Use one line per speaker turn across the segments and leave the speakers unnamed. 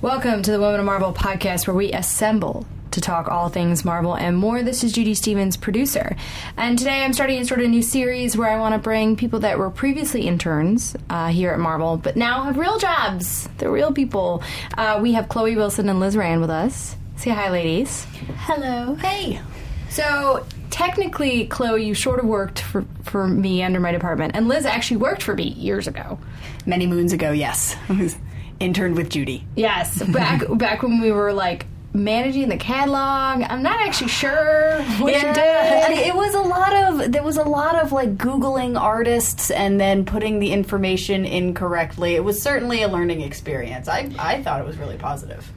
Welcome to the Women of Marvel podcast, where we assemble to talk all things Marvel and more. This is Judy Stephens, producer. And today I'm starting a sort of new series where I want to bring people that were previously interns uh, here at Marvel, but now have real jobs. They're real people. Uh, we have Chloe Wilson and Liz Rand with us. Say hi, ladies.
Hello.
Hey. So, technically, Chloe, you sort of worked for, for me under my department, and Liz actually worked for me years ago.
Many moons ago, yes. I was interned with Judy.
Yes, back back when we were like managing the catalog. I'm not actually sure what you did.
It was a lot of there was a lot of like googling artists and then putting the information incorrectly. It was certainly a learning experience. I I thought it was really positive.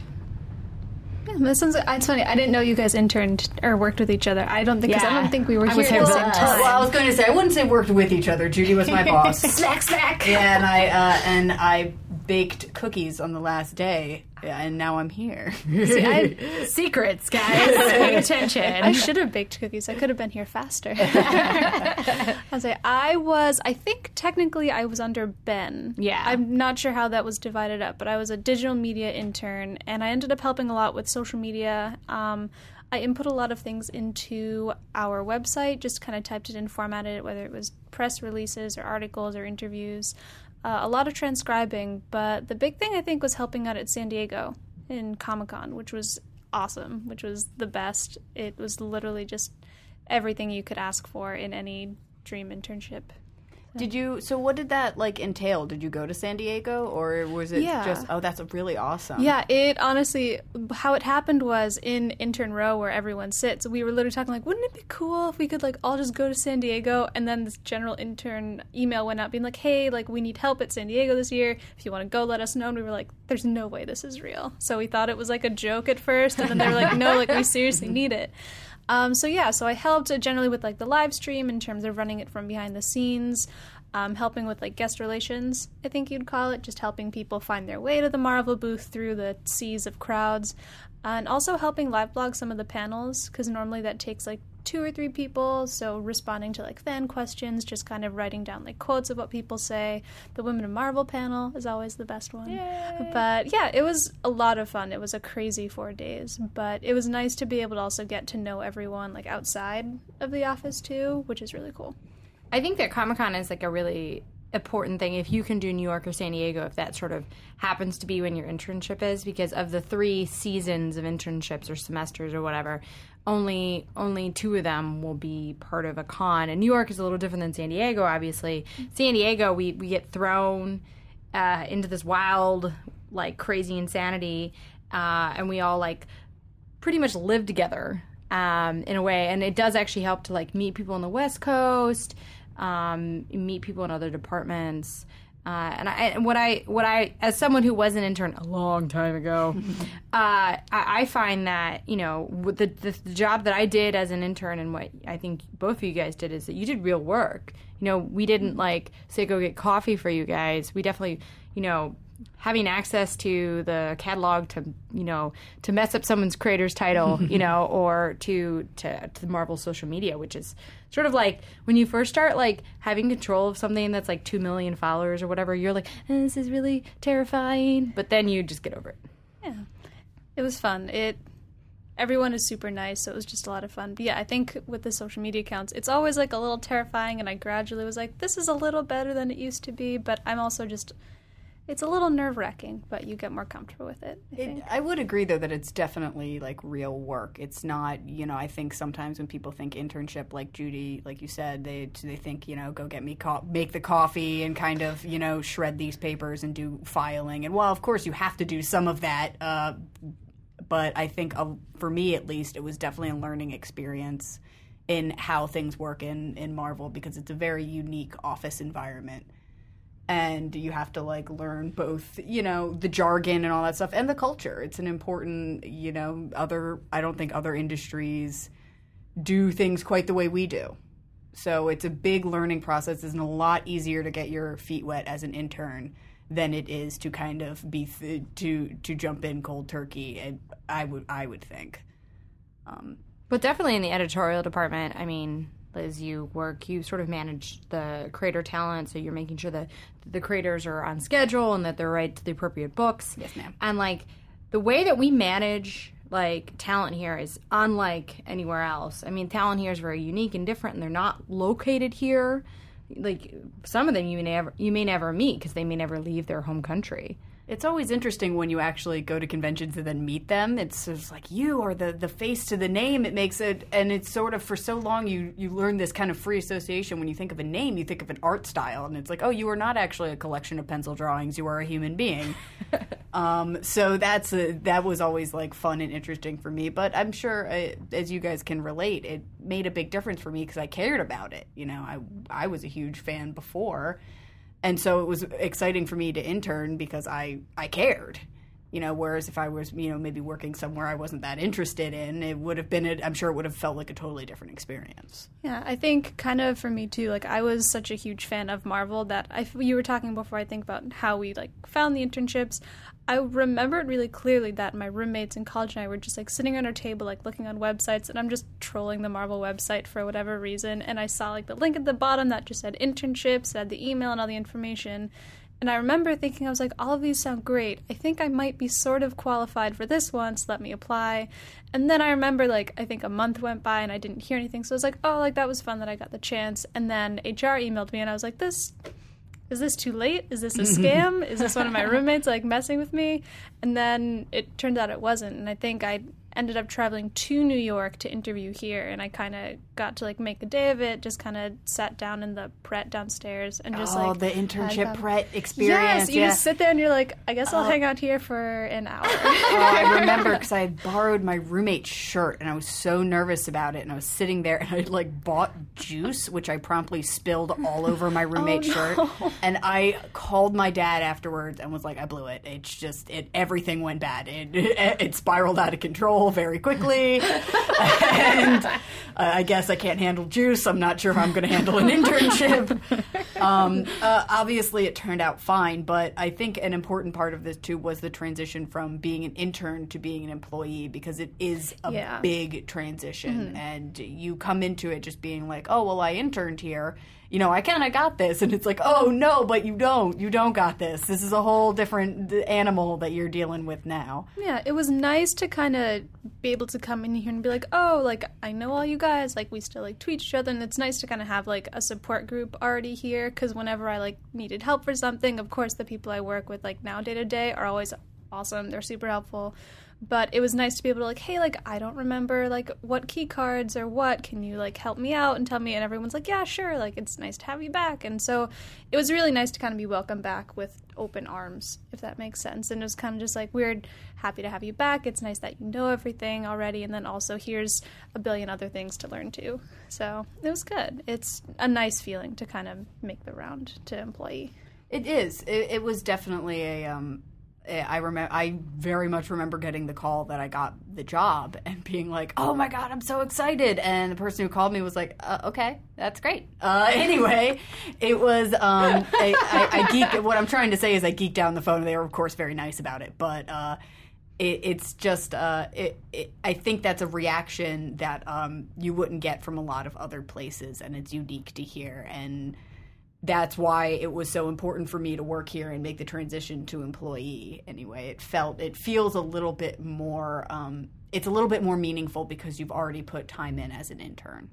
Yeah, that sounds. It's funny. I didn't know you guys interned or worked with each other. I don't think. Cause I don't think we were
I
here
was
at the same time.
Well, I was going to say I wouldn't say worked with each other. Judy was my boss.
Slack, slack.
Yeah, and I uh, and I baked cookies on the last day, and now I'm here.
See, I,
Secrets, guys. Pay attention.
I should have baked cookies. I could have been here faster. I was like, I was. I think technically I was under Ben.
Yeah.
I'm not sure how that was divided up, but I was a digital media intern, and I ended up helping a lot with social media. Um, I input a lot of things into our website, just kind of typed it in, formatted it, whether it was press releases or articles or interviews. Uh, a lot of transcribing, but the big thing I think was helping out at San Diego in Comic Con, which was awesome, which was the best. It was literally just everything you could ask for in any dream internship.
Did you? So what did that like entail? Did you go to San Diego, or was it
Yeah.
just? Oh, that's really awesome.
Yeah, it honestly, how it happened was in intern row where everyone sits. We were literally talking like, wouldn't it be cool if we could like all just go to San Diego? And then this general intern email went out being like, hey, like we need help at San Diego this year. If you want to go, let us know. And we were like, there's no way this is real. So we thought it was like a joke at first, and then they were like, no, like we seriously need it. Um, so yeah, so I helped generally with like the live stream in terms of running it from behind the scenes, um, helping with like guest relations, I think you'd call it, just helping people find their way to the Marvel booth through the seas of crowds, and also helping live blog some of the panels because normally that takes like two or three people. So responding to like fan questions, just kind of writing down like quotes of what people say. The Women of Marvel panel is always the best one. But yeah, it was a lot of fun. It was a crazy four days, but it was nice to be able to also get to know everyone like outside of the office too, which is really cool.
I think that Comic Con is like a really important thing if you can do New York or San Diego, if that sort of happens to be when your internship is, because of the three seasons of internships or semesters or whatever, only only two of them will be part of a con. And New York is a little different than San Diego, obviously. San Diego, we we get thrown uh, into this wild, like crazy insanity, uh, and we all like pretty much live together um, in a way, and it does actually help to like meet people on the West Coast, um, meet people in other departments. Uh, and I, and what I, what I, as someone who was an intern a long time ago, uh, I, I find that you know the, the the job that I did as an intern and what I think both of you guys did is that you did real work. You know, we didn't like say go get coffee for you guys. We definitely, you know, having access to the catalog to you know to mess up someone's creator's title you know or to to to the marvel social media which is sort of like when you first start like having control of something that's like 2 million followers or whatever you're like eh, this is really terrifying but then you just get over it
Yeah, it was fun. It everyone is super nice, so it was just a lot of fun. But yeah, I think with the social media accounts, it's always like a little terrifying, and I gradually was like, this is a little better than it used to be. But I'm also just, it's a little nerve wracking, but you get more comfortable with it. I.
It, I would agree though that it's definitely like real work. It's not, you know, I think sometimes when people think internship like Judy, like you said, they they think, you know, go get me co- make the coffee and kind of, you know, shred these papers and do filing. And while of course you have to do some of that, uh, but I think uh, for me at least it was definitely a learning experience in how things work in in Marvel because it's a very unique office environment and you have to like learn both you know the jargon and all that stuff and the culture. It's an important you know other i don't think other industries do things quite the way we do. So it's a big learning process. It's a lot easier to get your feet wet as an intern than it is to kind of be th- to to jump in cold turkey and i would i would think. Um,
But definitely in the editorial department, I mean, Liz, you work, you sort of manage the creator talent, so you're making sure that the creators are on schedule and that they're right to the appropriate books.
Yes, ma'am.
And like the way that we manage like talent here is unlike anywhere else. I mean, talent here is very unique and different, and they're not located here. Like some of them, you may never you may never meet because they may never leave their home country.
It's always interesting when you actually go to conventions and then meet them. It's just like you are the, the face to the name. It makes it, and it's sort of for so long you you learn this kind of free association. When you think of a name, you think of an art style, and it's like, oh, you are not actually a collection of pencil drawings. You are a human being. um, so that's a, that was always like fun and interesting for me. But I'm sure, uh, as you guys can relate, it made a big difference for me because I cared about it. You know, I I was a huge fan before and so it was exciting for me to intern because I I cared. You know, whereas if I was, you know, maybe working somewhere I wasn't that interested in, it would have been, I'm sure it would have felt like a totally different experience.
Yeah, I think kind of for me too. Like I was such a huge fan of Marvel that I, you were talking before. I think about how we like found the internships. I remember it really clearly that my roommates in college and I were just like sitting on our table, like looking on websites, and I'm just trolling the Marvel website for whatever reason. And I saw like the link at the bottom that just said internships, had the email and all the information. And I remember thinking, I was like, all of these sound great. I think I might be sort of qualified for this one, so let me apply. And then I remember, like, I think a month went by and I didn't hear anything. So I was like, oh, like, that was fun that I got the chance. And then HR emailed me and I was like, this. Is this too late? Is this a scam? Is this one of my roommates like messing with me? And then it turned out it wasn't. And I think I ended up traveling to New York to interview here, and I kind of got to like make a day of it. Just kind of sat down in the Pret downstairs and just
oh,
like
the internship Pret experience.
Yes, you
yeah.
just sit there and you're like, I guess I'll oh. hang out here for an hour.
oh, I remember because I had borrowed my roommate's shirt and I was so nervous about it. And I was sitting there and I like bought juice, which I promptly spilled all over my oh, roommate's
no.
shirt. And I called my dad afterwards and was like, I blew it. It's just, it everything went bad. It, it, it spiraled out of control very quickly. and uh, I guess I can't handle juice. I'm not sure if I'm going to handle an internship. Um, uh, obviously, it turned out fine, but I think an important part of this too was the transition from being an intern to being an employee because it is a
Yeah.
big transition, and you come into it just being like, "Oh, well, I interned here." You know, I kind of got this, and it's like, oh no, but you don't. You don't got this. This is a whole different animal that you're dealing with now.
Yeah, it was nice to kind of be able to come in here and be like, oh, like I know all you guys, like we still like tweet each other, and it's nice to kind of have like a support group already here. Because whenever I like needed help for something, of course the people I work with like now day to day are always awesome. They're super helpful. But it was nice to be able to like, hey, like I don't remember like what key cards or what. Can you like help me out and tell me? And everyone's like, yeah, sure. Like it's nice to have you back. And so it was really nice to kind of be welcomed back with open arms, if that makes sense. And it was kind of just like weird, happy to have you back. It's nice that you know everything already, and then also here's a billion other things to learn too. So it was good. It's a nice feeling to kind of make the round to employee.
It is. It, it was definitely a. Um, I remember. I very much remember getting the call that I got the job and being like, "Oh my god, I'm so excited!" And the person who called me was like, uh, "Okay, that's great." Uh, anyway, it was. Um, I, I, I geek. What I'm trying to say is, I geeked down the phone. They were, of course, very nice about it, but. Uh, it, it's just uh, it, it, I think that's a reaction that um, you wouldn't get from a lot of other places, and it's unique to here. And that's why it was so important for me to work here and make the transition to employee. Anyway, it felt it feels a little bit more. Um, it's a little bit more meaningful because you've already put time in as an intern.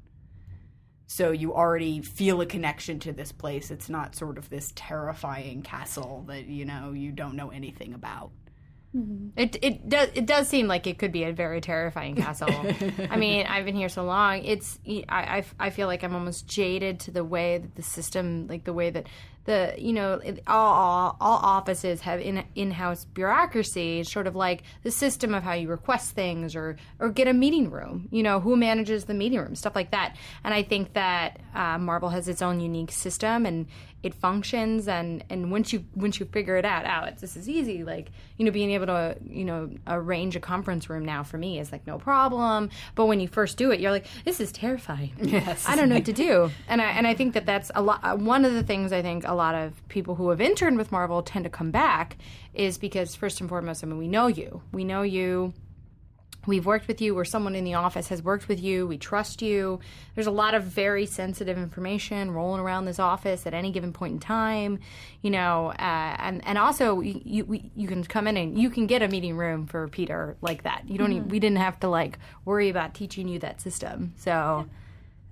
So you already feel a connection to this place. It's not sort of this terrifying castle that you know you don't know anything about. Mm-hmm.
It it does it does seem like it could be a very terrifying castle. I mean, I've been here so long. It's I, I I feel like I'm almost jaded to the way that the system, like the way that the you know all all, offices have in in house bureaucracy. Sort of like the system of how you request things or or get a meeting room. You know who manages the meeting room, stuff like that. And I think that uh, Marvel has its own unique system and it functions and and once you once you figure it out out it's this is easy like you know being able to you know arrange a conference room now for me is like no problem but when you first do it you're like this is terrifying
Yes.
i don't know what to do and i and i think that that's a lot one of the things i think a lot of people who have interned with marvel tend to come back is because first and foremost i mean we know you. We know you. We've worked with you. Or someone in the office has worked with you. We trust you. There's a lot of very sensitive information rolling around this office at any given point in time you know uh, and and also you, you you can come in and you can get a meeting room for peter like that. You don't even, we didn't have to like worry about teaching you that system. So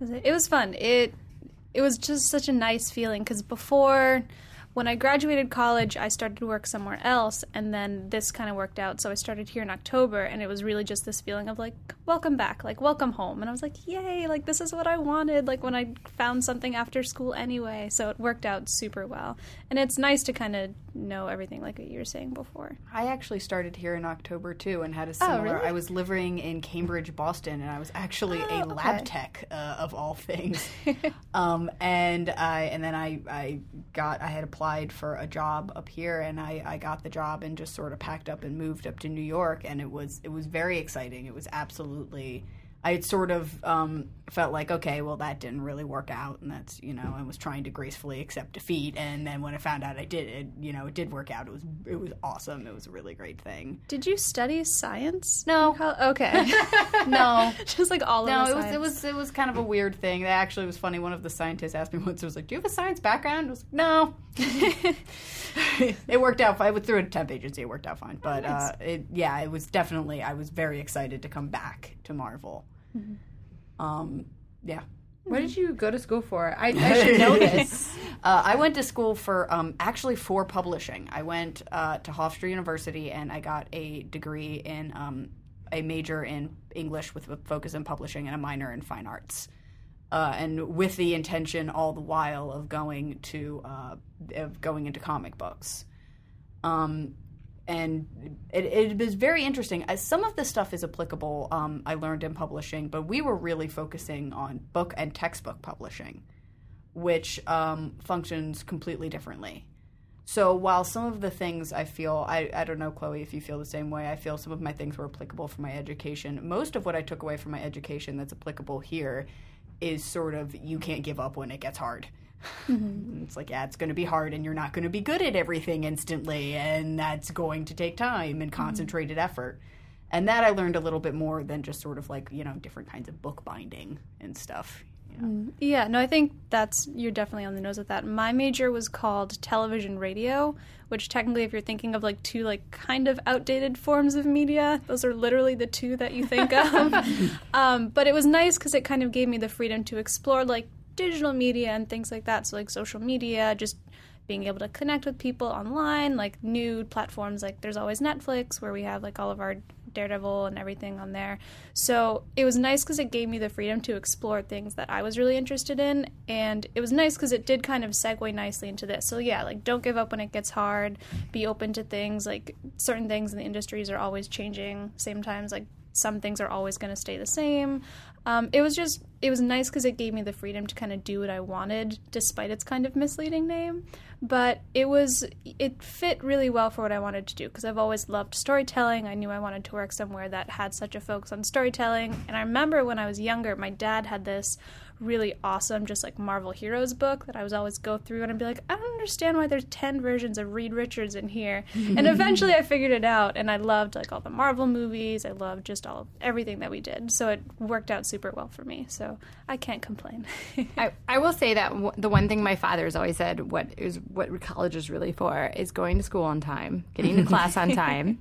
It was fun. It it was just such a nice feeling because before when I graduated college, I started to work somewhere else, and then this kind of worked out. So I started here in October, and it was really just this feeling of like, welcome back, like, welcome home. And I was like, yay, like, this is what I wanted, like, when I found something after school anyway. So it worked out super well. And it's nice to kind of know everything, like what you were saying before.
I actually started here in October too, and had a similar.
Oh, really?
I was living in Cambridge, Boston, and I was actually a
Oh,
lab
okay.
tech uh, of all things. um, and I and then I I got I had applied for a job up here, and I I got the job and just sort of packed up and moved up to New York, and it was it was very exciting. It was absolutely. I had sort of um, felt like, okay, well, that didn't really work out, and that's you know, I was trying to gracefully accept defeat, and then when I found out I did, it you know, it did work out. It was it was awesome. It was a really great thing.
Did you study science?
No.
Okay.
No,
just like all
no,
of the
it was it was it was kind of a weird thing. That actually was funny. One of the scientists asked me once, "I was like, do you have a science background?" I was like, no. it worked out fine. With through a temp agency, it worked out fine. But uh, it, yeah, it was definitely. I was very excited to come back to Marvel. Um, yeah.
what did you go to school for i, I should know this
Uh, I went to school for um, actually for publishing. I went uh, to Hofstra University and I got a degree in um, a major in English with a focus in publishing and a minor in fine arts. Uh, and with the intention all the while of going to uh, of going into comic books. Um, and it, it was very interesting. Some of this stuff is applicable, um, I learned in publishing, but we were really focusing on book and textbook publishing which um, functions completely differently. So while some of the things I feel, I, I don't know, Chloe, if you feel the same way, I feel some of my things were applicable for my education. Most of what I took away from my education that's applicable here is sort of you can't give up when it gets hard. Mm-hmm. It's like, yeah, it's going to be hard and you're not going to be good at everything instantly, and that's going to take time and mm-hmm. concentrated effort. And that I learned a little bit more than just sort of like, you know, different kinds of bookbinding and stuff. You know? Mm-hmm.
Yeah, no, I think that's you're definitely on the nose with that. My major was called television radio, which technically, if you're thinking of like two like kind of outdated forms of media, those are literally the two that you think of. um, but it was nice because it kind of gave me the freedom to explore like digital media and things like that. So like social media, just being able to connect with people online, like new platforms like there's always Netflix where we have like all of our Daredevil and everything on there. So it was nice because it gave me the freedom to explore things that I was really interested in. And it was nice because it did kind of segue nicely into this. So yeah, like don't give up when it gets hard, be open to things. Like certain things in the industries are always changing. Same times, like some things are always going to stay the same. Um, it was just, it was nice because it gave me the freedom to kind of do what I wanted, despite its kind of misleading name. But it was, it fit really well for what I wanted to do because I've always loved storytelling. I knew I wanted to work somewhere that had such a focus on storytelling. And I remember when I was younger, my dad had this really awesome, just like Marvel Heroes book that I was always go through and I'd be like, I don't understand why there's 10 versions of Reed Richards in here. and eventually I figured it out and I loved like all the Marvel movies. I loved just all of everything that we did. So it worked out super well for me. So I can't complain.
I, I will say that w- the one thing my father has always said what is what college is really for is going to school on time, getting to class on time,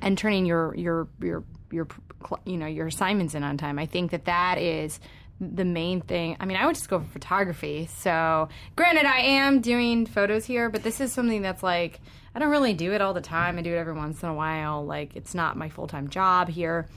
and turning your your your your you know your assignments in on time. I think that that is the main thing. I mean, I went to school for photography, so granted, I am doing photos here, but this is something that's like I don't really do it all the time. I do it every once in a while. Like it's not my full time job here,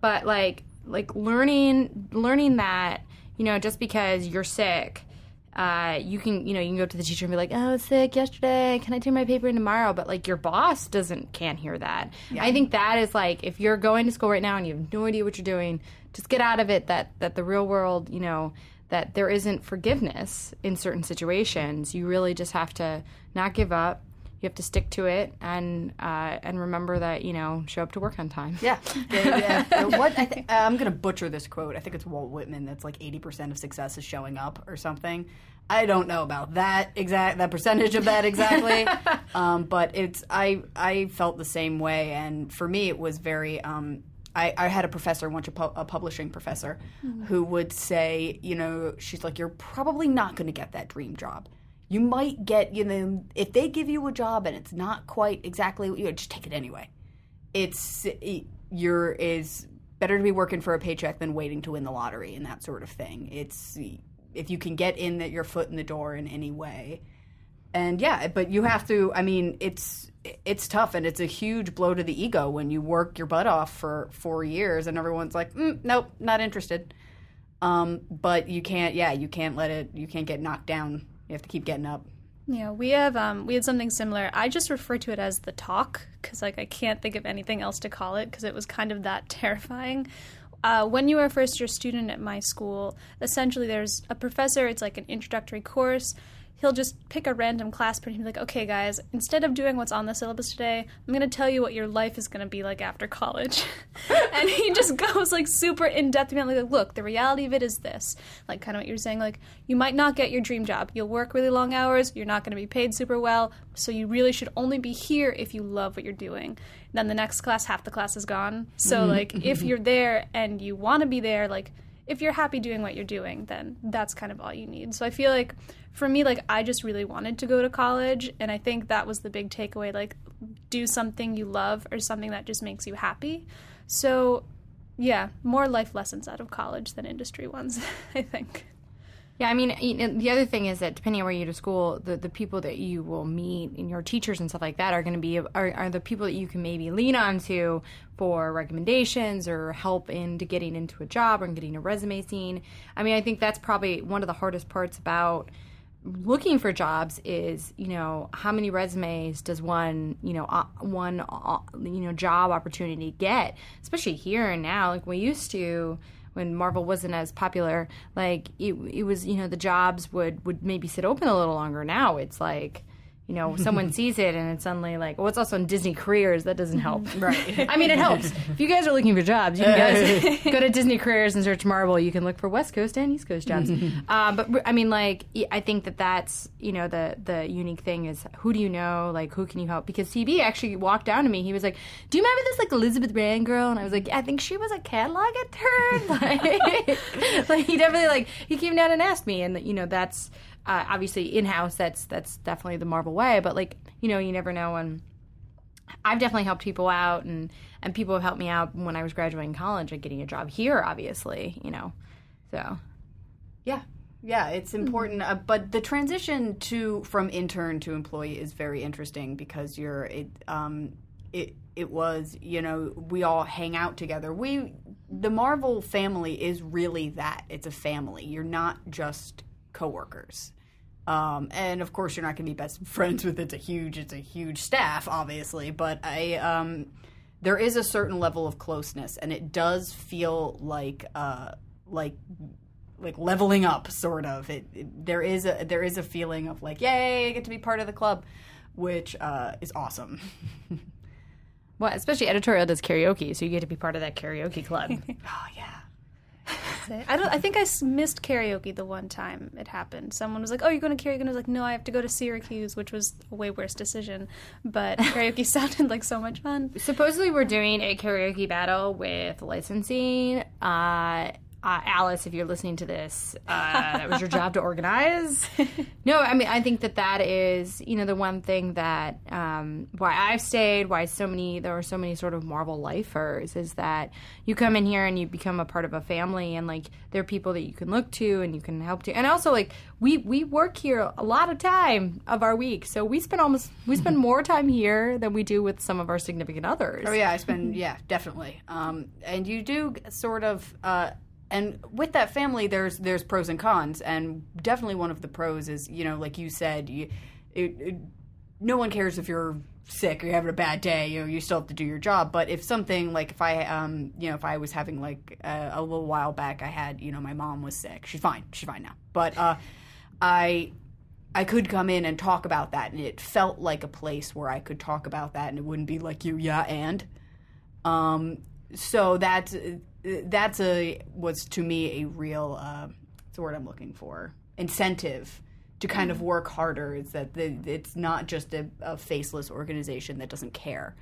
but like like learning learning that you know just because you're sick uh, you can you know you can go to the teacher and be like oh I was sick yesterday. Can i do my paper in tomorrow? But like your boss doesn't can't hear that. I think that is like if you're going to school right now and you have no idea what you're doing just get out of it that that the real world you know that there isn't forgiveness in certain situations. You really just have to not give up you have to stick to it and uh, and remember that you know show up to work on time
Yeah, yeah. yeah. what I th- I'm gonna butcher this quote. I think it's Walt Whitman. That's like 80 percent of success is showing up or something. I don't know about that exact that percentage of that exactly, um, but it's I I felt the same way, and for me it was very. Um, I, I had a professor once, a, pu- a publishing professor, who would say, you know, she's like, you're probably not going to get that dream job. You might get, you know, if they give you a job and it's not quite exactly what you just take it anyway. It's it, you're is better to be working for a paycheck than waiting to win the lottery and that sort of thing. It's if you can get in that your foot in the door in any way. And yeah, but you have to. I mean, it's it's tough, and it's a huge blow to the ego when you work your butt off for four years, and everyone's like, mm, "Nope, not interested." Um, but you can't. Yeah, you can't let it. You can't get knocked down. You have to keep getting up.
Yeah, we have um, we had something similar. I just refer to it as the talk because like I can't think of anything else to call it because it was kind of that terrifying. Uh, when you are first year student at my school, essentially there's a professor. It's like an introductory course. He'll just pick a random class and be like, "Okay, guys, instead of doing what's on the syllabus today, I'm going to tell you what your life is going to be like after college." and he just goes like super in depth about like, "Look, the reality of it is this." Like kind of what you're saying, like you might not get your dream job. You'll work really long hours. You're not going to be paid super well. So you really should only be here if you love what you're doing. Then the next class, half the class is gone. So mm-hmm. like if mm-hmm. you're there and you want to be there, like if you're happy doing what you're doing, then that's kind of all you need. So I feel like for me, like I just really wanted to go to college, and I think that was the big takeaway. Like, do something you love or something that just makes you happy. So, yeah, more life lessons out of college than industry ones, I think.
Yeah, I mean, the other thing is that depending on where you go to school, the, the people that you will meet and your teachers and stuff like that are going to be are, are the people that you can maybe lean on to for recommendations or help into getting into a job or getting a resume seen. I mean, I think that's probably one of the hardest parts about looking for jobs is you know how many resumes does one you know one you know job opportunity get? Especially here and now like we used to when Marvel wasn't as popular like it, it was you know the jobs would would maybe sit open a little longer. Now it's like you know, someone sees it and it's suddenly like, well, it's also in Disney Careers. That doesn't help.
Right.
I mean, it helps. If you guys are looking for jobs, you guys go to Disney Careers and search Marvel. You can look for West Coast and East Coast jobs. uh, but I mean, like, I think that that's, you know, the, the unique thing is who do you know? Like, who can you help? Because CB actually walked down to me. He was like, do you remember this, like, Elizabeth Rand girl? And I was like, I think she was a catalog intern. like, like, he definitely, like, he came down and asked me. And, you know, that's, uh, obviously in house that's that's definitely the Marvel way, but like you know you never know and I've definitely helped people out and and people have helped me out when I was graduating college and getting a job here obviously, you know. So
Yeah, yeah, it's important. Uh, but the transition to from intern to employee is very interesting because you're it. Um, it it was you know we all hang out together. We the Marvel family is really that. It's a family. You're not just coworkers. Um, and of course, you're not going to be best friends with it's a huge it's a huge staff, obviously. But I um, there is a certain level of closeness, and it does feel like uh, like like leveling up, sort of. It, it there is a there is a feeling of like, yay, I get to be part of the club, which uh, is awesome.
well, especially editorial does karaoke, so you get to be part of that karaoke club.
oh yeah.
I don't. I think I missed karaoke the one time it happened. Someone was like, "Oh, you're going to karaoke," and I was like, "No, I have to go to Syracuse," which was a way worse decision. But karaoke sounded like so much fun.
Supposedly, we're doing a karaoke battle with licensing. Uh, uh, Alice, if you're listening to this, uh, that was your job to organize. No, I mean, I think that that is, you know, the one thing that um, why I've stayed, why so many there are so many sort of Marvel lifers is that you come in here and you become a part of a family, and like there are people that you can look to and you can help to, and also like we we work here a lot of time of our week, so we spend almost we spend more time here than we do with some of our significant others.
Oh yeah, I spend yeah definitely. Um, and you do sort of. Uh, and with that family, there's there's pros and cons, and definitely one of the pros is you know like you said, you, it, it, no one cares if you're sick or you're having a bad day. You know you still have to do your job. But if something like if I um you know if I was having like a, a little while back, I had you know my mom was sick. She's fine. She's fine now. But uh, I I could come in and talk about that, and it felt like a place where I could talk about that, and it wouldn't be like you, yeah, and. Um, so that's that's a was to me a real uh, what's the word I'm looking for incentive to kind of work harder. Is that the, it's not just a, a faceless organization that doesn't care.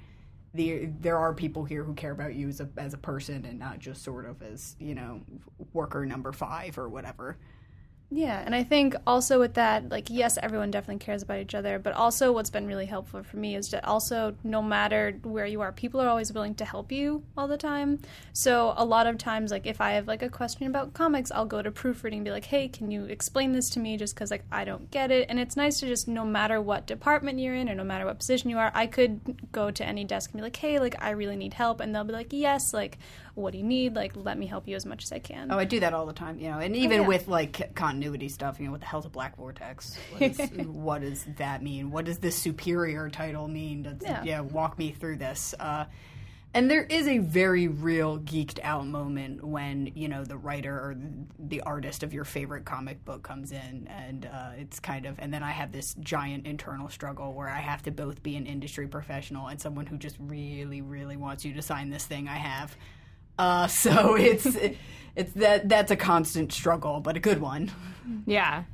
the there are people here who care about you as a as a person and not just sort of as you know worker number five or whatever.
Yeah, and I think also with that, like, yes, everyone definitely cares about each other, but also what's been really helpful for me is that also, no matter where you are, people are always willing to help you all the time. So, a lot of times, like, if I have, like, a question about comics, I'll go to proofreading and be like, hey, can you explain this to me just because, like, I don't get it? And it's nice to just, no matter what department you're in or no matter what position you are, I could go to any desk and be like, hey, like, I really need help. And they'll be like, yes, like, what do you need? Like, let me help you as much as I can.
Oh, I do that all the time, you know, and even
yeah.
with like continuity stuff, you know, what the hell's a black vortex? What, is, what does that mean? What does this superior title mean? Does,
Yeah.
yeah, walk me through this. Uh, and there is a very real geeked out moment when you know the writer or the artist of your favorite comic book comes in, and uh, it's kind of, and then I have this giant internal struggle where I have to both be an industry professional and someone who just really, really wants you to sign this thing I have. Uh, so it's it's that that's a constant struggle, but a good one.
Yeah.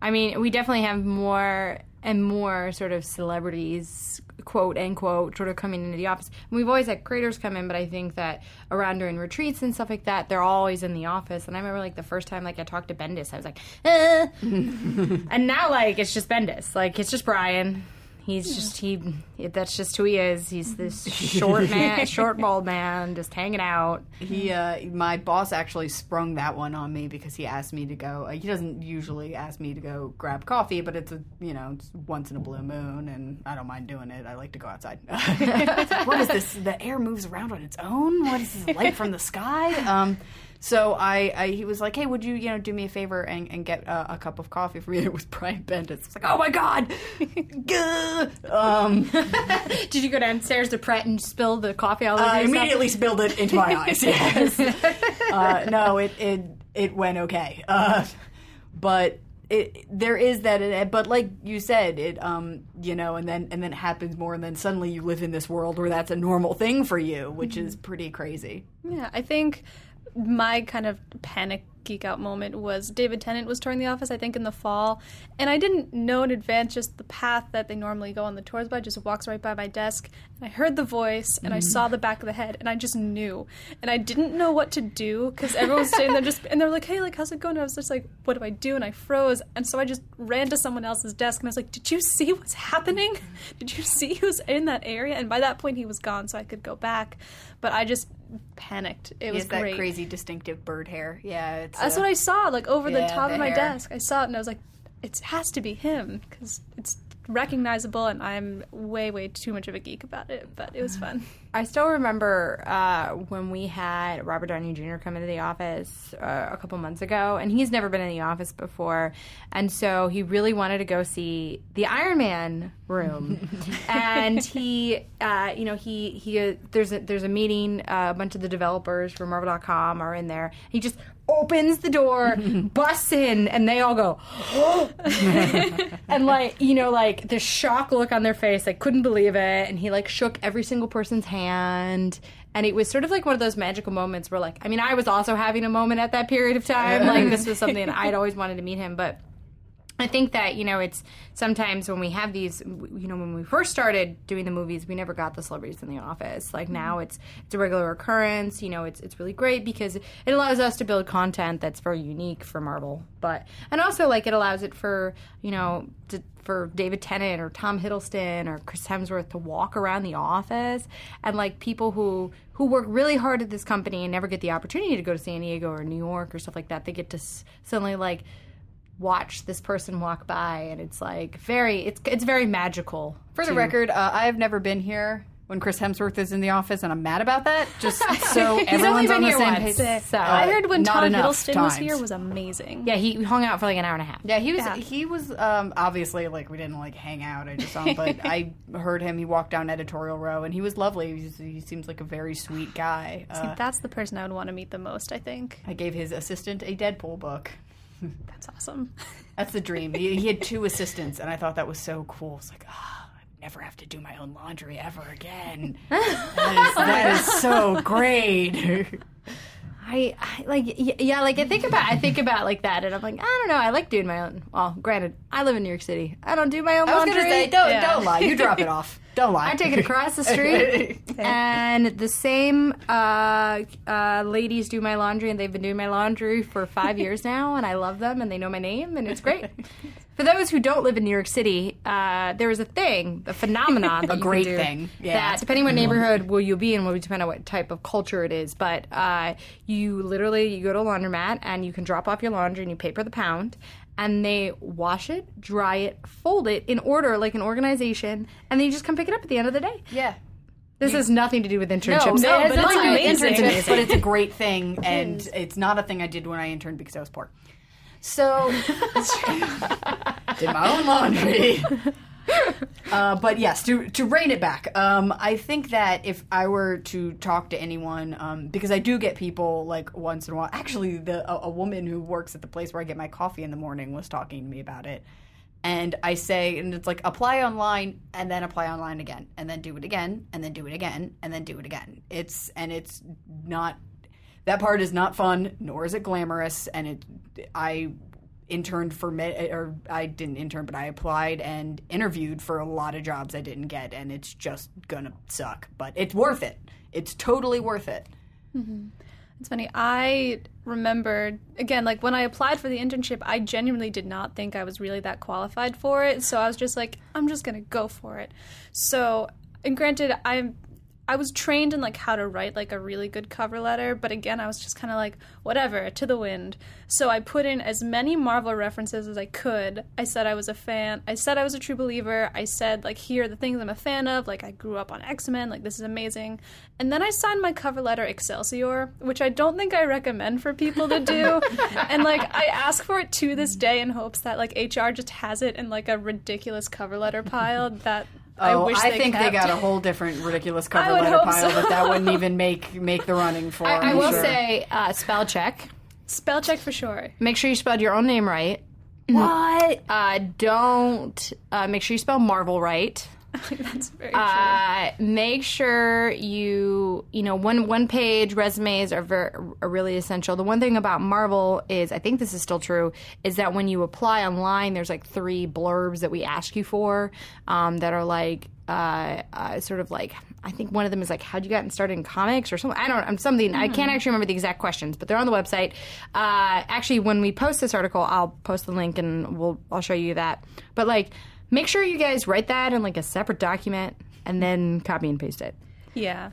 I mean, we definitely have more and more sort of celebrities, quote unquote, sort of coming into the office. And we've always had creators come in, but I think that around during retreats and stuff like that, they're always in the office. And I remember like the first time like I talked to Bendis, I was like, eh. and now like it's just Bendis, like it's just Brian. He's just he. That's just who he is. He's this short man, short bald man, just hanging out.
He, uh, my boss actually sprung that one on me because he asked me to go. Uh, he doesn't usually ask me to go grab coffee, but it's a you know it's once in a blue moon, and I don't mind doing it. I like to go outside. What is this? The air moves around on its own. What is this light from the sky? Um, so I, I, he was like, hey, would you you know do me a favor and, and get uh, a cup of coffee for me? It was Brian Bendis. I was like, oh my god. Um,
Did you go downstairs to Pret and spill the coffee all over
I
yourself?
immediately spilled it into my eyes. Yes. uh, no, it it it went okay. Uh, but it there is that. But like you said, it um you know, and then and then it happens more, and then suddenly you live in this world where that's a normal thing for you, which is pretty crazy.
Yeah, I think my kind of panic geek out moment was David Tennant was touring the office, I think, in the fall. And I didn't know in advance just the path that they normally go on the tours by, just walks right by my desk. And I heard the voice and I mm. saw the back of the head and I just knew. And I didn't know what to do because everyone was sitting there just, and they're like, hey, like, how's it going? And I was just like, what do I do? And I froze. And so I just ran to someone else's desk and I was like, did you see what's happening? Did you see who's in that area? And by that point, he was gone, so I could go back. But I just panicked. It was
that
great.
crazy distinctive bird hair. Yeah, it's
That's
uh,
what I saw, like over the top
the
of my
hair.
desk. I saw it and I was like, it has to be him because it's recognizable, and I'm way, way too much of a geek about it. But it was fun.
I still remember uh, when we had Robert Downey Jr. come into the office uh, a couple months ago, and he's never been in the office before, and so he really wanted to go see the Iron Man room, and he, uh, you know, he he uh, there's a there's a meeting, uh, a bunch of the developers from Marvel.com are in there. He just opens the door, busts in, and they all go, oh. and like you know, like the shock look on their face, like couldn't believe it, and he like shook every single person's hand. And it was sort of like one of those magical moments where, like, I mean, I was also having a moment at that period of time. Like, this was something I'd always wanted to meet him, but I think that you know it's sometimes when we have these you know when we first started doing the movies we never got the celebrities in the office. Like mm-hmm. now it's it's a regular occurrence you know it's it's really great because it allows us to build content that's very unique for Marvel. But and also like it allows it for you know to, for David Tennant or Tom Hiddleston or Chris Hemsworth to walk around the office. And like people who who work really hard at this company and never get the opportunity to go to San Diego or New York or stuff like that they get to s- suddenly like watch this person walk by and it's like very it's it's very magical
For the
to-
record, uh, I have never been here when Chris Hemsworth is in the office, and I'm mad about that. Just so everyone's on the
here
same page.
So-
I heard when Tom Hiddleston was here was amazing.
yeah he hung out for like an hour and a half
Yeah, he was.
Yeah.
He was um, obviously like we didn't like hang out. I just saw him, but I heard him. He walked down editorial row, and he was lovely. He, was- he seems like a very sweet guy.
See,
Uh,
that's the person I would want to meet the most. I think
I gave his assistant a Deadpool book.
that's awesome.
That's the dream. He, he had two assistants, and I thought that was so cool. It's like, ah, I never have to do my own laundry ever again. that, is, that is so great.
I, I like yeah like I think about I think about like that and I'm like I don't know I like doing my own well granted I live in New York City I don't do my own
I was
laundry
gonna say, don't
Yeah.
don't lie. You drop it off. Don't lie.
I take it across the street, and the same uh, uh, ladies do my laundry, and they've been doing my laundry for five years now, and I love them, and they know my name, and it's great. For those who don't live in New York City, uh, there is a thing, a phenomenon, that
A great thing, yeah.
That depending on what neighborhood will you be in, will depend on what type of culture it is. But uh, you literally you go to a laundromat and you can drop off your laundry and you pay per the pound, and they wash it, dry it, fold it in order like an organization, and then you just come pick it up at the end of the day.
yeah.
This has nothing to do with internships.
no,
It has
but
nothing
it's,
to do
amazing. but it's a great thing, and it's not a thing I did when I interned because I was poor. So, did my own laundry. Uh, but yes, to to rein it back, um, I think that if I were to talk to anyone, um, because I do get people like once in a while. Actually, the a, a woman who works at the place where I get my coffee in the morning was talking to me about it, and I say, and it's like apply online and then apply online again, and then do it again, and then do it again, and then do it again. It's and it's not that part is not fun, nor is it glamorous, and it I interned for me or I didn't intern, but I applied and interviewed for a lot of jobs I didn't get, and it's just gonna suck. But it's worth it. It's totally worth it. Mm-hmm.
It's funny. I remembered again, like when I applied for the internship, I genuinely did not think I was really that qualified for it. So I was just like, I'm just gonna go for it. So, and granted, I'm I was trained in like how to write like a really good cover letter, but again, I was just kind of like whatever to the wind. So I put in as many Marvel references as I could. I said I was a fan. I said I was a true believer. I said like here are the things I'm a fan of. Like I grew up on X Men. Like this is amazing. And then I signed my cover letter Excelsior, which I don't think I recommend for people to do. and like I ask for it to this day in hopes that like HR just has it in like a ridiculous cover letter pile that. I
Oh,
wish
I
they
think
kept.
they got a whole different ridiculous
I
cover
would
letter
hope
pile
so.
that that wouldn't even make make the running for.
I, I will
sure.
say uh, spell check.
spell check for sure.
Make sure you spelled your own name right.
what?
Uh, don't uh, make sure you spell Marvel right.
That's very true.
Uh, make sure you you know one one page resumes are very are really essential. The one thing about Marvel is I think this is still true is that when you apply online, there's like three blurbs that we ask you for um, that are like uh, uh, sort of like I think one of them is like how'd you get started in comics or something. I don't I'm something I can't actually remember the exact questions, but they're on the website. Uh, actually, when we post this article, I'll post the link and we'll I'll show you that. But like make sure you guys write that in like a separate document and then copy and paste it.
yeah.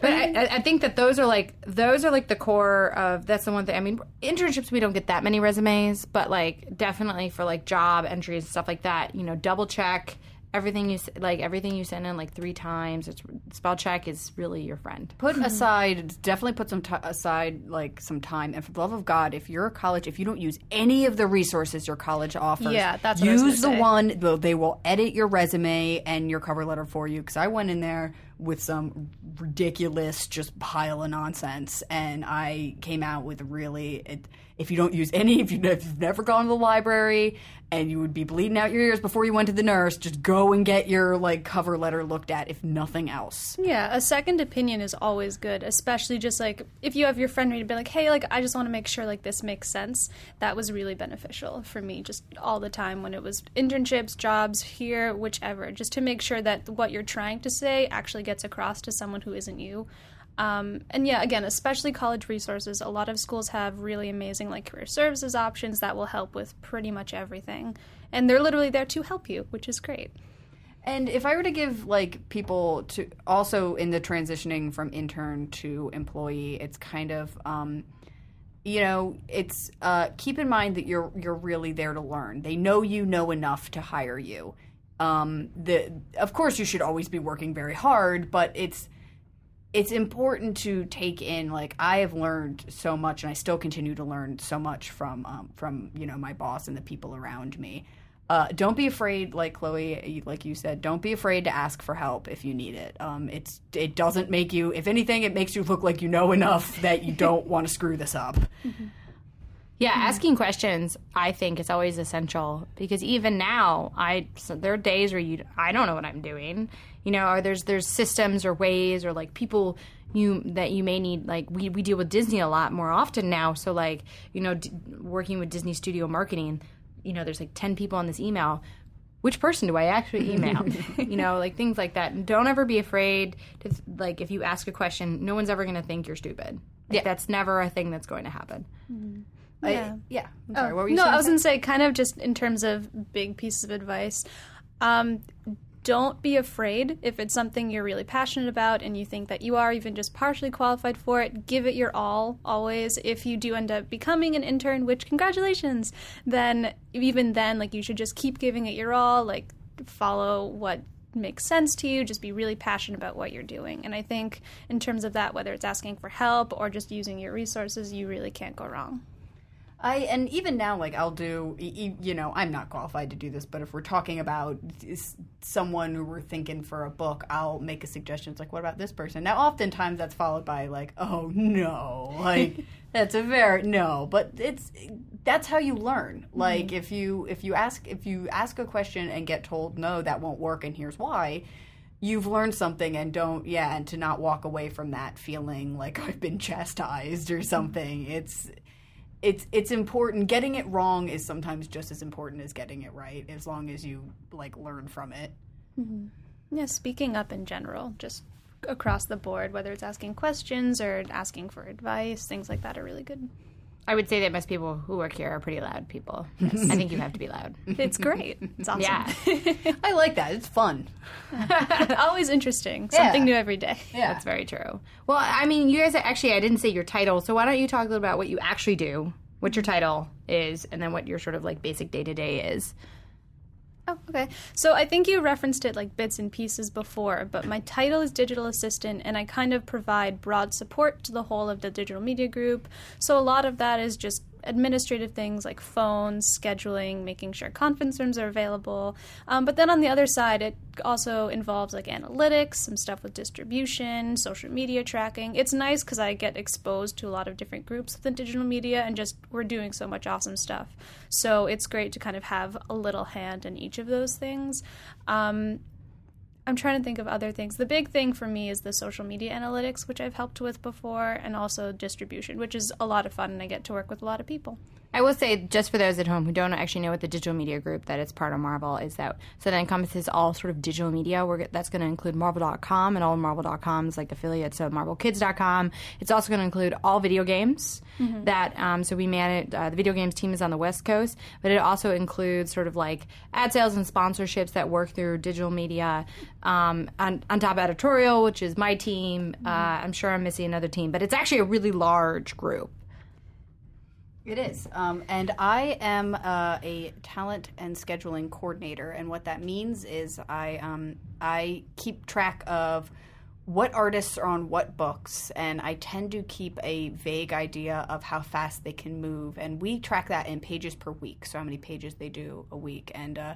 But I, I- think that those are like those are like the core of that's the one thing. I mean, internships we don't get that many resumes, but like definitely for like job entries and stuff like that, you know, double check everything you like everything you send in like three times. It's spell check is really your friend.
Put hmm. aside, definitely put some t- aside, like some time. And for the love of God, if you're a college, if you don't use any of the resources your college offers,
Yeah, that's what I was
use the
gonna say.
one. though They will edit your resume and your cover letter for you. Because I went in there with some ridiculous, just pile of nonsense, and I came out with really. It, if you don't use any, if, you, you've never gone to the library and you would be bleeding out your ears before you went to the nurse, just go and get your like cover letter looked at, if nothing else.
Yeah, a second opinion is always good, especially just like if you have your friend read it, be like, hey, like I just want to make sure like this makes sense. That was really beneficial for me just all the time when it was internships, jobs, here, whichever, just to make sure that what you're trying to say actually gets across to someone who isn't you. Um, and yeah, again, especially college resources. A lot of schools have really amazing like career services options that will help with pretty much everything, and they're literally there to help you, which is great.
And if I were to give like people to also in the transitioning from intern to employee, it's kind of um, you know, it's uh, keep in mind that you're you're really there to learn. They know you know enough to hire you. Um, the of course you should always be working very hard, but it's it's important to take in like I have learned so much and I still continue to learn so much from um, from you know my boss and the people around me. Uh, don't be afraid, like Chloe, like you said. Don't be afraid to ask for help if you need it. Um, it's it doesn't make you. If anything, it makes you look like you know enough that you don't want to screw this up.
Yeah, asking questions I think is always essential because even now, I so there are days where you I don't know what I'm doing, you know, or there's there's systems or ways or like people you that you may need like we we deal with Disney a lot more often now, so like you know d- working with Disney Studio marketing, you know, there's like ten people on this email. which person do I actually email? you know, like things like that. Don't ever be afraid to like if you ask a question, no one's ever going to think you're stupid. Like,
Yeah.
that's never a thing that's going to happen.
I-
Yeah.
yeah. I'm sorry. what were you
no,
saying?
I was gonna say kind of just in terms of big pieces of advice. Um, don't be afraid if it's something you're really passionate about and you think that you are even just partially qualified for it. Give it your all, always. If you do end up becoming an intern, which congratulations, then even then, like you should just keep giving it your all. Like follow what makes sense to you just be really passionate about what you're doing and i think in terms of that whether it's asking for help or just using your resources you really can't go wrong
I and even now, like I'll do. You know, I'm not qualified to do this, but if we're talking about someone who we're thinking for a book, I'll make a suggestion. It's like, what about this person? Now, oftentimes that's followed by like, oh no, like that's a very no. But it's that's how you learn. Mm-hmm. Like if you if you ask if you ask a question and get told no, that won't work, and here's why. You've learned something and don't, yeah, and to not walk away from that feeling like I've been chastised or something. It's, it's it's important. Getting it wrong is sometimes just as important as getting it right as long as you like learn from it. Mm-hmm.
Yeah, speaking up in general, just across the board, whether it's asking questions or asking for advice, things like that are really good.
I would say that most people who work here are pretty loud people. I think you have to be loud.
It's great. It's awesome.
Yeah.
i like that it's fun
Always interesting. Something
Yeah.
new every day.
yeah
That's very true. Well, I mean, you guys actually, I didn't say your title, so why don't you talk a little about what you actually do, what your title is, and then what your sort of like basic day to day is.
Oh, okay. So I think you referenced it like bits and pieces before, but my title is digital assistant, and I kind of provide broad support to the whole of the digital media group. So a lot of that is just administrative things like phones, scheduling, making sure conference rooms are available. Um, but then on the other side, it also involves like analytics, some stuff with distribution, social media tracking. It's nice because I get exposed to a lot of different groups within digital media, and just we're doing so much awesome stuff. So it's great to kind of have a little hand in each of those things. Um, I'm trying to think of other things. The big thing for me is the social media analytics, which I've helped with before, and also distribution, which is a lot of fun, and I get to work with a lot of people.
I will say, just for those at home who don't actually know what the digital media group that it's part of Marvel is that so that encompasses all sort of digital media. We're, that's going to include Marvel.com and all Marvel.com's like affiliates, so MarvelKids.com. It's also going to include all video games that. Um, so we manage uh, the video games team is on the West Coast, but it also includes sort of like ad sales and sponsorships that work through digital media. Um, on, on top editorial, which is my team. Uh, I'm sure I'm missing another team, but it's actually a really large group.
It is. Um, and I am uh, a talent and scheduling coordinator. And what that means is I, um, I keep track of what artists are on what books. And I tend to keep a vague idea of how fast they can move. And we track that in pages per week. So, how many pages they do a week. And uh,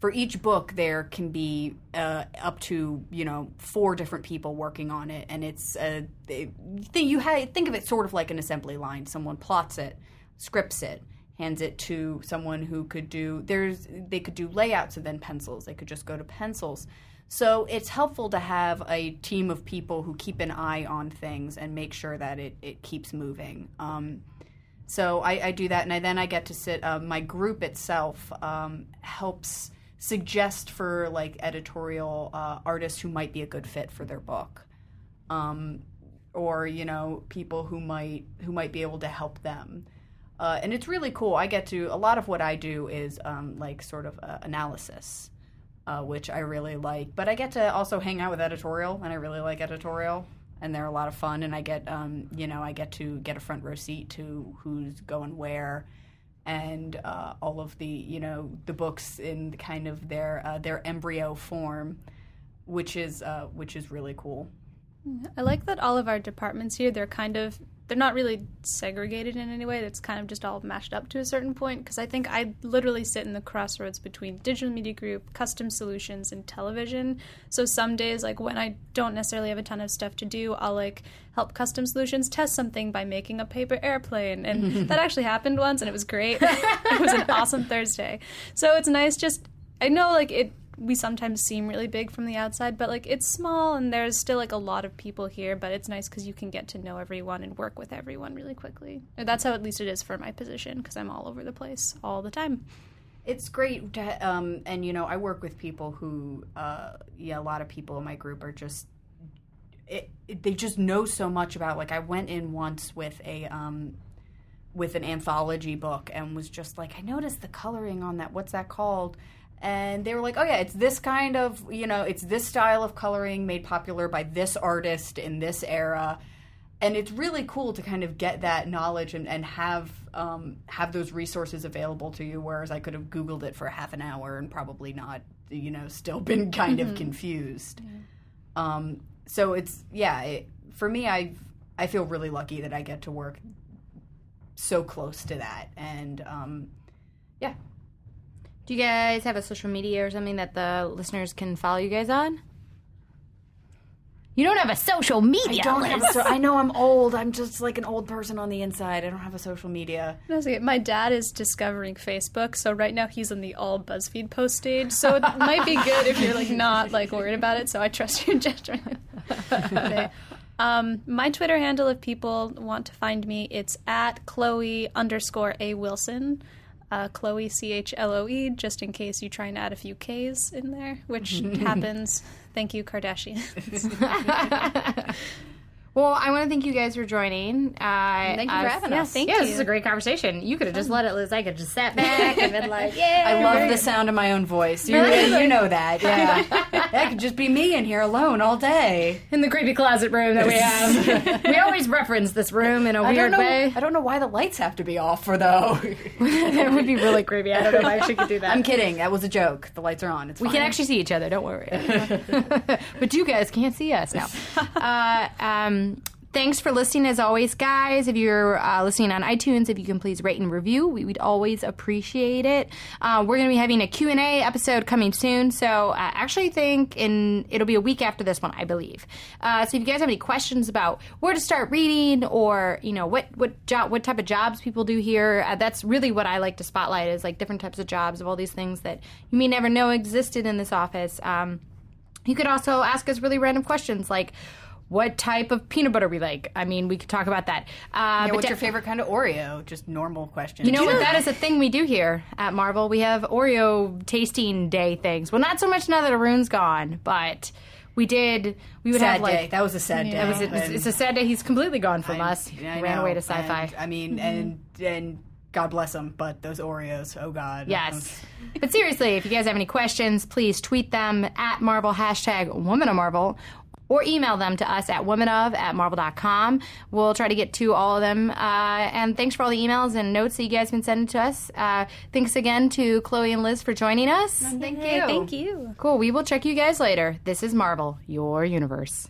for each book, there can be uh, up to you know four different people working on it, and it's uh, they, you ha- think of it sort of like an assembly line. Someone plots it, scripts it, hands it to someone who could do. There's they could do layouts and then pencils. They could just go to pencils. So it's helpful to have a team of people who keep an eye on things and make sure that it, it keeps moving. Um, so I, I do that, and I, then I get to sit. Uh, my group itself um, helps suggest for like editorial uh, artists who might be a good fit for their book, um, or you know people who might who might be able to help them. Uh, and it's really cool. I get to a lot of what I do is um, like sort of uh, analysis, uh, which I really like. But I get to also hang out with editorial, and I really like editorial and they're a lot of fun and i get um, you know i get to get a front row seat to who's going where and uh, all of the you know the books in kind of their uh, their embryo form which is uh, which is really cool
I like that all of our departments here, they're kind of they're not really segregated in any way. It's kind of just all mashed up to a certain point because I think I literally sit in the crossroads between digital media group, custom solutions, and television. So some days, like when I don't necessarily have a ton of stuff to do, I'll like help custom solutions test something by making a paper airplane, and that actually happened once, and it was great. it was an awesome Thursday. So it's nice. Just I know like it we sometimes seem really big from the outside, but like it's small and there's still like a lot of people here, but it's nice because you can get to know everyone and work with everyone really quickly. That's how at least it is for my position because I'm all over the place all the time.
it's great to, um, and you know i work with people who uh, yeah a lot of people in my group are just it, it, they just know so much about like i went in once with a um, with an anthology book and was just like i noticed the coloring on that what's that called and they were like oh yeah it's this kind of you know it's this style of coloring made popular by this artist in this era and it's really cool to kind of get that knowledge and, and have um, have those resources available to you. Whereas I could have Googled it for half an hour and probably not, you know, still been kind of confused. Um, so it's yeah, it, for me, I I feel really lucky that I get to work so close to that, and um, yeah,
Do you guys have a social media or something that the listeners can follow you guys on? You don't have a social media.
I don't have. A, so, I know I'm old. I'm just like an old person on the inside. I don't have a social media.
My dad is discovering Facebook, so right now he's on the all BuzzFeed post stage. So it might be good if you're like not like worried about it. So I trust your judgment. Okay. Um, my Twitter handle, if people want to find me, it's at Chloe underscore A Wilson. Uh, Chloe C H L O E, just in case you try and add a few K's in there, which happens. Thank you, Kardashian.
Well, I want to thank you guys for joining. Uh,
Thank you for having
yeah,
us.
thank
yeah,
you.
this is a great conversation. You could have just let it, Liz. I could have just sat back and been like, "Yeah."
I love the sound of my own voice. You, you know that. Yeah, that could just be me in here alone all day.
in the creepy closet room that we have. we always reference this room in a
I
weird
know.
way.
I don't know why the lights have to be off for though.
that would be really creepy. I don't know if I actually could do that.
I'm kidding. That was a joke. The lights are on. It's
We
fine.
can actually see each other. Don't worry. but you guys can't see us now. Uh, um, thanks for listening, as always, guys. If you're uh, listening on iTunes, if you can please rate and review, we would always appreciate it. Uh, we're going to be having a Q and A episode coming soon. So uh, actually, think in it'll be a week after this one, I believe. Uh, so if you guys have any questions about where to start reading, or you know what what job what type of jobs people do here, uh, that's really what I like to spotlight is like different types of jobs of all these things that you may never know existed in this office. Um, you could also ask us really random questions like what type of peanut butter we like. I mean, we could talk about that. Uh,
Yeah,
but
what's
da-
your favorite kind of Oreo? Just normal question.
you know what? That is a thing we do here at Marvel. We have Oreo tasting day things. Well, not so much now that Arun's gone, but we did. We would
sad
have like
day. That was a sad day.
that was it's, it's a sad day. He's completely gone from
I-
us.
I
Ran
know,
away to sci-fi.
and, I mean, and and God bless him, but those Oreos, oh God.
Yes. But seriously, if you guys have any questions, please tweet them at Marvel, hashtag Women of Marvel, or email them to us at womenof at marvel.com. We'll try to get to all of them. Uh, and thanks for all the emails and notes that you guys have been sending to us. Uh, thanks again to Chloe and Liz for joining us.
Thank you.
Thank you.
Cool. We will check you guys later. This is Marvel, your universe.